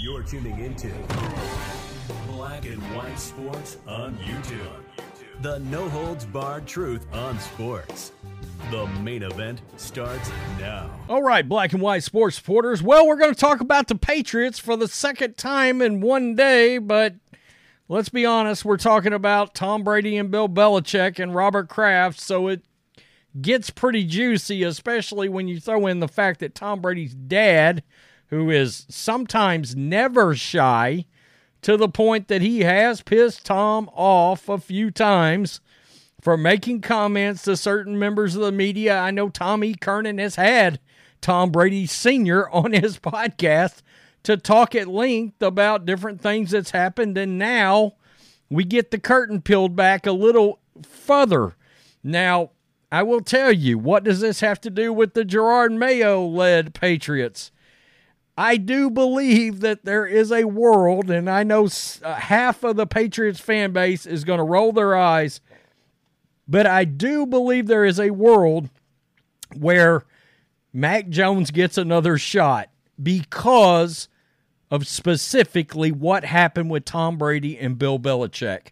You're tuning into Black and White Sports on YouTube. The no holds barred truth on sports. The main event starts now. All right, black and white sports supporters. Well, we're going to talk about the Patriots for the second time in one day, but let's be honest, we're talking about Tom Brady and Bill Belichick and Robert Kraft, so it gets pretty juicy, especially when you throw in the fact that Tom Brady's dad, who is sometimes never shy, to the point that he has pissed Tom off a few times for making comments to certain members of the media. I know Tommy Curran has had Tom Brady Sr. on his podcast to talk at length about different things that's happened, and now we get the curtain peeled back a little further. Now, I will tell you, what does this have to do with the Jerod Mayo led Patriots? I do believe that there is a world, and I know uh, half of the Patriots fan base is going to roll their eyes, but I do believe there is a world where Mac Jones gets another shot because of specifically what happened with Tom Brady and Bill Belichick.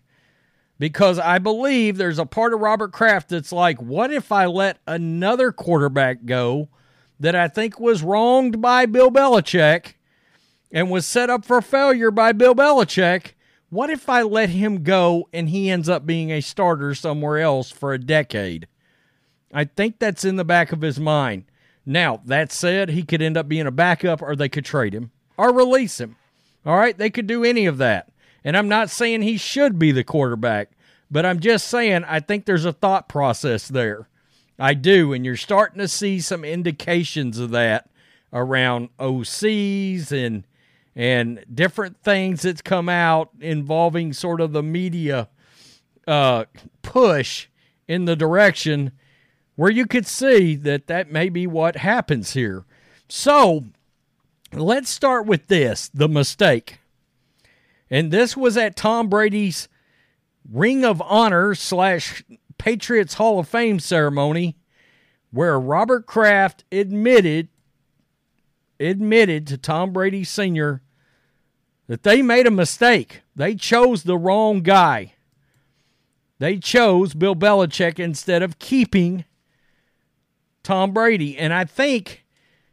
Because I believe there's a part of Robert Kraft that's like, what if I let another quarterback go? that I think was wronged by Bill Belichick and was set up for failure by Bill Belichick. What if I let him go and he ends up being a starter somewhere else for a decade? I think that's in the back of his mind. Now, that said, he could end up being a backup or they could trade him or release him. All right, they could do any of that. And I'm not saying he should be the quarterback, but I'm just saying I think there's a thought process there. I do, and you're starting to see some indications of that around OCs and and different things that's come out involving sort of the media uh, push in the direction where you could see that that may be what happens here. So let's start with this the mistake. And this was at Tom Brady's Ring of Honor slash Patriots Hall of Fame ceremony where Robert Kraft admitted admitted to Tom Brady Sr. that they made a mistake. They chose the wrong guy. They chose Bill Belichick instead of keeping Tom Brady. And I think,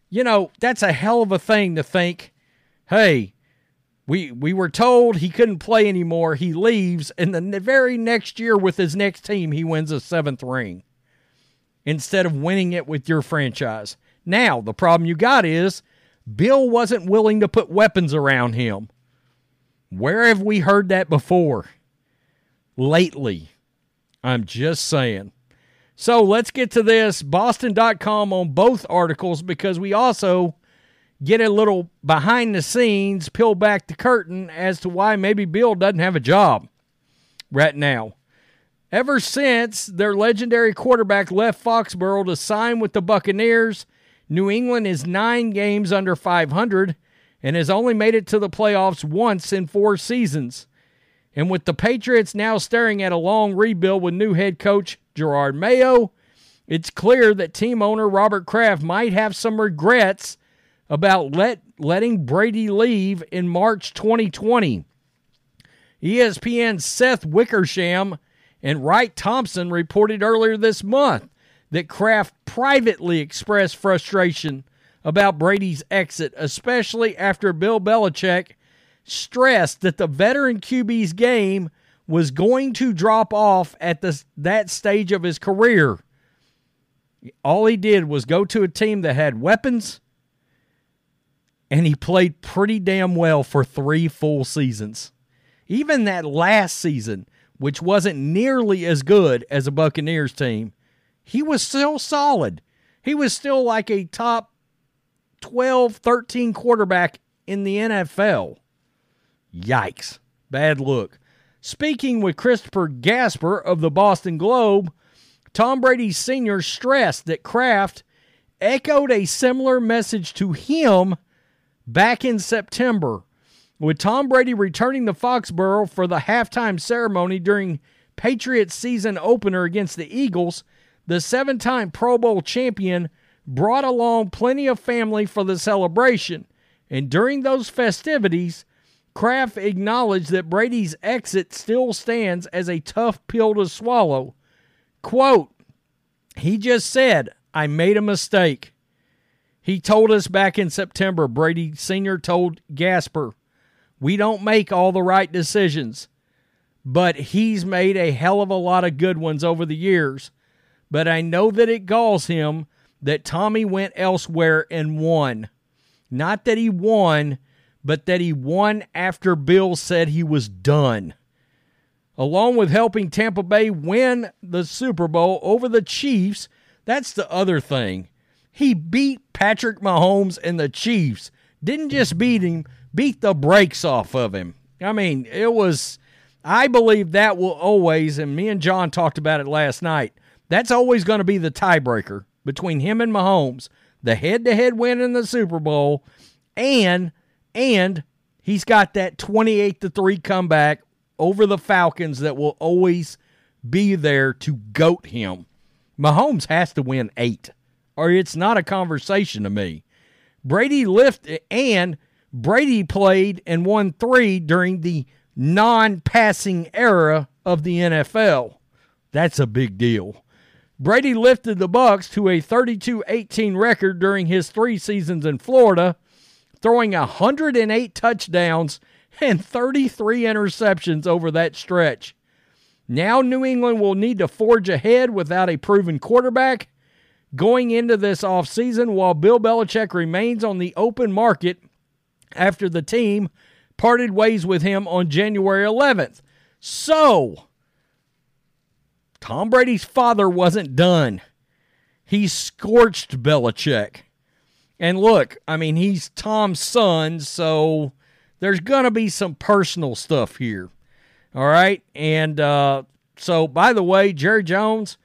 you know, that's a hell of a thing to think, hey, we we were told he couldn't play anymore. He leaves, and the very next year with his next team, he wins a seventh ring instead of winning it with your franchise. Now, the problem you got is Bill wasn't willing to put weapons around him. Where have we heard that before? Lately. I'm just saying. So let's get to this. Boston.com on both articles because we also get a little behind the scenes, peel back the curtain as to why maybe Bill doesn't have a job right now. Ever since their legendary quarterback left Foxborough to sign with the Buccaneers, New England is nine games under 500 and has only made it to the playoffs once in four seasons. And with the Patriots now staring at a long rebuild with new head coach Jerod Mayo, it's clear that team owner Robert Kraft might have some regrets about let, letting Brady leave in March 2020. ESPN's Seth Wickersham and Wright Thompson reported earlier this month that Kraft privately expressed frustration about Brady's exit, especially after Bill Belichick stressed that the veteran QB's game was going to drop off at the, that stage of his career. All he did was go to a team that had weapons and he played pretty damn well for three full seasons. Even that last season, which wasn't nearly as good as a Buccaneers team, he was still solid. He was still like a top 12, 13 quarterback in the NFL. Yikes. Bad look. Speaking with Christopher Gasper of the Boston Globe, Tom Brady Sr. stressed that Kraft echoed a similar message to him back in September. With Tom Brady returning to Foxborough for the halftime ceremony during Patriots season opener against the Eagles, the seven time Pro Bowl champion brought along plenty of family for the celebration. And during those festivities, Kraft acknowledged that Brady's exit still stands as a tough pill to swallow. Quote, he just said, I made a mistake. He told us back in September, Brady Sr. told Gasper, we don't make all the right decisions, but he's made a hell of a lot of good ones over the years. But I know that it galls him that Tommy went elsewhere and won. Not that he won, but that he won after Bill said he was done. Along with helping Tampa Bay win the Super Bowl over the Chiefs, that's the other thing. He beat Patrick Mahomes and the Chiefs. Didn't just beat him, beat the brakes off of him. I mean, it was, I believe that will always, and me and John talked about it last night, that's always going to be the tiebreaker between him and Mahomes, the head-to-head win in the Super Bowl, and and he's got that 28 to 3 comeback over the Falcons that will always be there to goat him. Mahomes has to win 8 or it's not a conversation to me. Brady lifted and Brady played and won 3 during the non-passing era of the NFL. That's a big deal. Brady lifted the Bucs to a 32-18 record during his 3 seasons in Florida, throwing 108 touchdowns and 33 interceptions over that stretch. Now New England will need to forge ahead without a proven quarterback going into this offseason while Bill Belichick remains on the open market after the team parted ways with him on January 11th. So, Tom Brady's father wasn't done. He scorched Belichick. And look, I mean, he's Tom's son, so there's going to be some personal stuff here. All right. And uh, so, by the way, Jerry Jones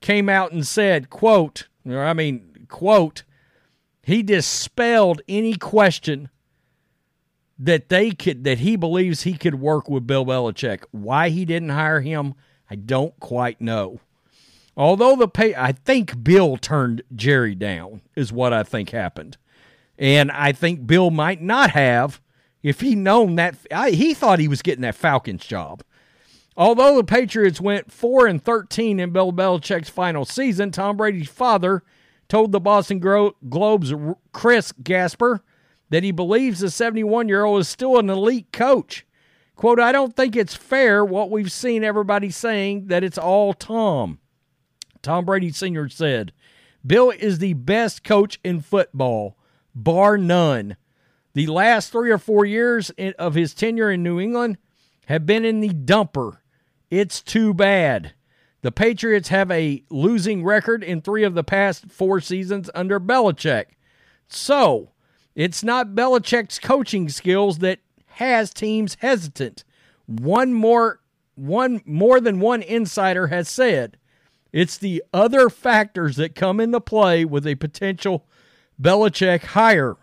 came out and said, quote, I mean, quote, he dispelled any question that they could that he believes he could work with Bill Belichick. Why he didn't hire him, I don't quite know. Although the pay, I think Bill turned Jerry down, is what I think happened. And I think Bill might not have if he known that. I, he thought he was getting that Falcons job. Although the Patriots went 4 and 13 in Bill Belichick's final season, Tom Brady's father told the Boston Globe's Chris Gasper that he believes the 71 year old is still an elite coach. Quote, I don't think it's fair what we've seen everybody saying that it's all Tom. Tom Brady Sr. said, Bill is the best coach in football, bar none. The last three or four years of his tenure in New England have been in the dumper. It's too bad. The Patriots have a losing record in three of the past four seasons under Belichick. So, it's not Belichick's coaching skills that has teams hesitant. One more one more than one insider has said it's the other factors that come into play with a potential Belichick hire.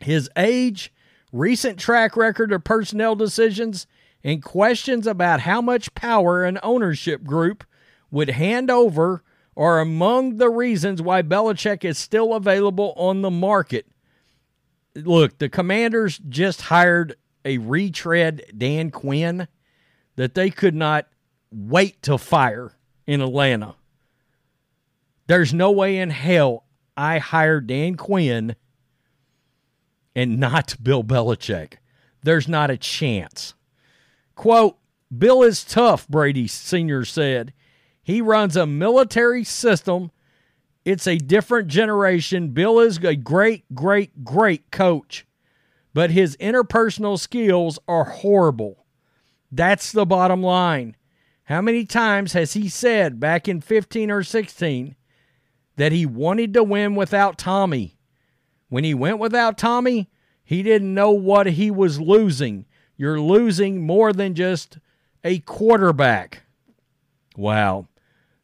His age, recent track record of personnel decisions, and questions about how much power an ownership group would hand over are among the reasons why Belichick is still available on the market look, the Commanders just hired a retread Dan Quinn that they could not wait to fire in Atlanta. There's no way in hell I hire Dan Quinn and not Bill Belichick. There's not a chance. Quote, Bill is tough, Brady Sr. said. He runs a military system it's a different generation. Bill is a great, great, great coach, but his interpersonal skills are horrible. That's the bottom line. How many times has he said back in 15 or 16 that he wanted to win without Tommy? When he went without Tommy, he didn't know what he was losing. You're losing more than just a quarterback. Wow.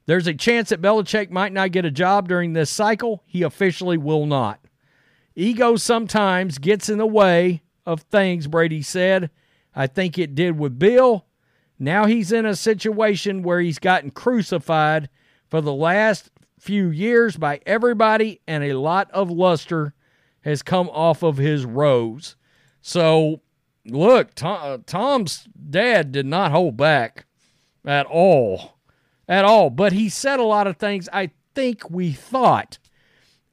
There's a chance that Belichick might not get a job during this cycle. He officially will not. Ego sometimes gets in the way of things, Brady said. I think it did with Bill. Now he's in a situation where he's gotten crucified for the last few years by everybody, and a lot of luster has come off of his rose. So, look, Tom, uh, Tom's dad did not hold back at all. At all. But he said a lot of things I think we thought.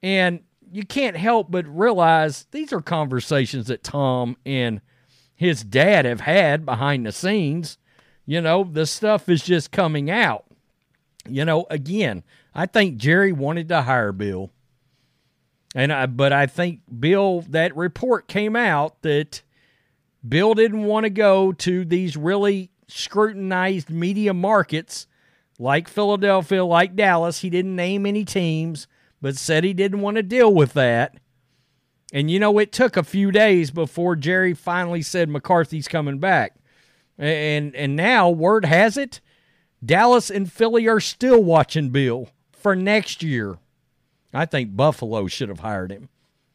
And you can't help but realize these are conversations that Tom and his dad have had behind the scenes. You know, the stuff is just coming out. You know, again, I think Jerry wanted to hire Bill. And I but I think Bill that report came out that Bill didn't want to go to these really scrutinized media markets like Philadelphia, like Dallas. He didn't name any teams but said he didn't want to deal with that. And you know, it took a few days before Jerry finally said McCarthy's coming back. And and now word has it, Dallas and Philly are still watching Bill for next year. I think Buffalo should have hired him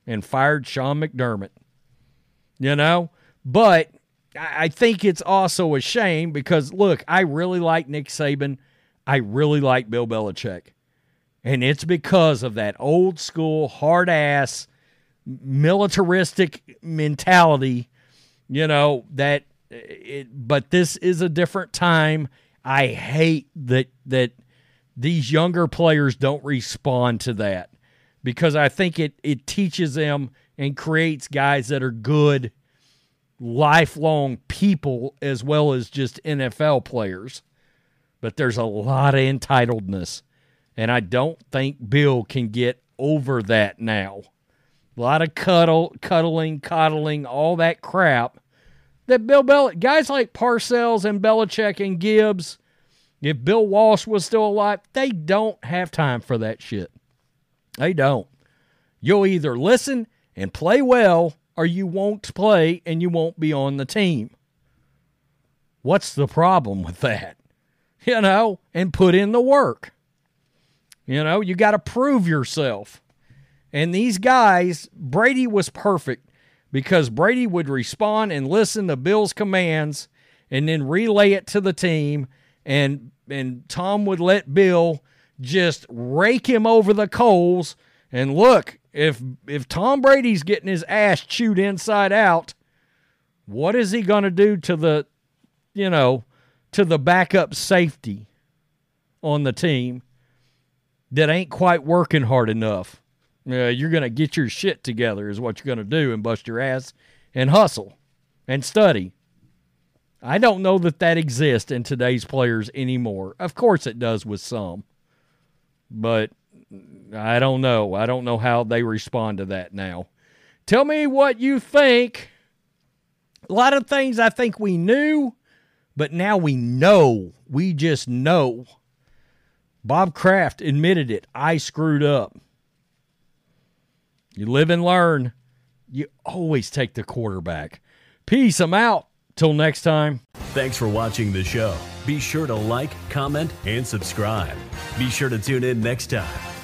and fired Sean McDermott. You know? But I think it's also a shame because look, I really like Nick Saban. I really like Bill Belichick. And it's because of that old school, hard ass, militaristic mentality, you know, that it, but this is a different time. I hate that that these younger players don't respond to that because I think it it teaches them and creates guys that are good lifelong people as well as just NFL players. But there's a lot of entitledness and I don't think Bill can get over that now. A lot of cuddle, cuddling, coddling, all that crap. That Bill Bel guys like Parcells and Belichick and Gibbs, if Bill Walsh was still alive, they don't have time for that shit. They don't. You'll either listen and play well, or you won't play and you won't be on the team. What's the problem with that? You know, and put in the work. You know, you got to prove yourself. And these guys, Brady was perfect because Brady would respond and listen to Bill's commands and then relay it to the team and and Tom would let Bill just rake him over the coals and look, if if Tom Brady's getting his ass chewed inside out, what is he going to do to the you know, to the backup safety on the team? that ain't quite working hard enough. Uh, you're going to get your shit together, is what you're going to do, and bust your ass and hustle and study. I don't know that that exists in today's players anymore. Of course, it does with some, but I don't know. I don't know how they respond to that now. Tell me what you think. A lot of things I think we knew, but now we know. We just know Bob Kraft admitted it. I screwed up. You live and learn. You always take the quarterback. Peace. I'm out. Till next time. Thanks for watching the show. Be sure to like, comment, and subscribe. Be sure to tune in next time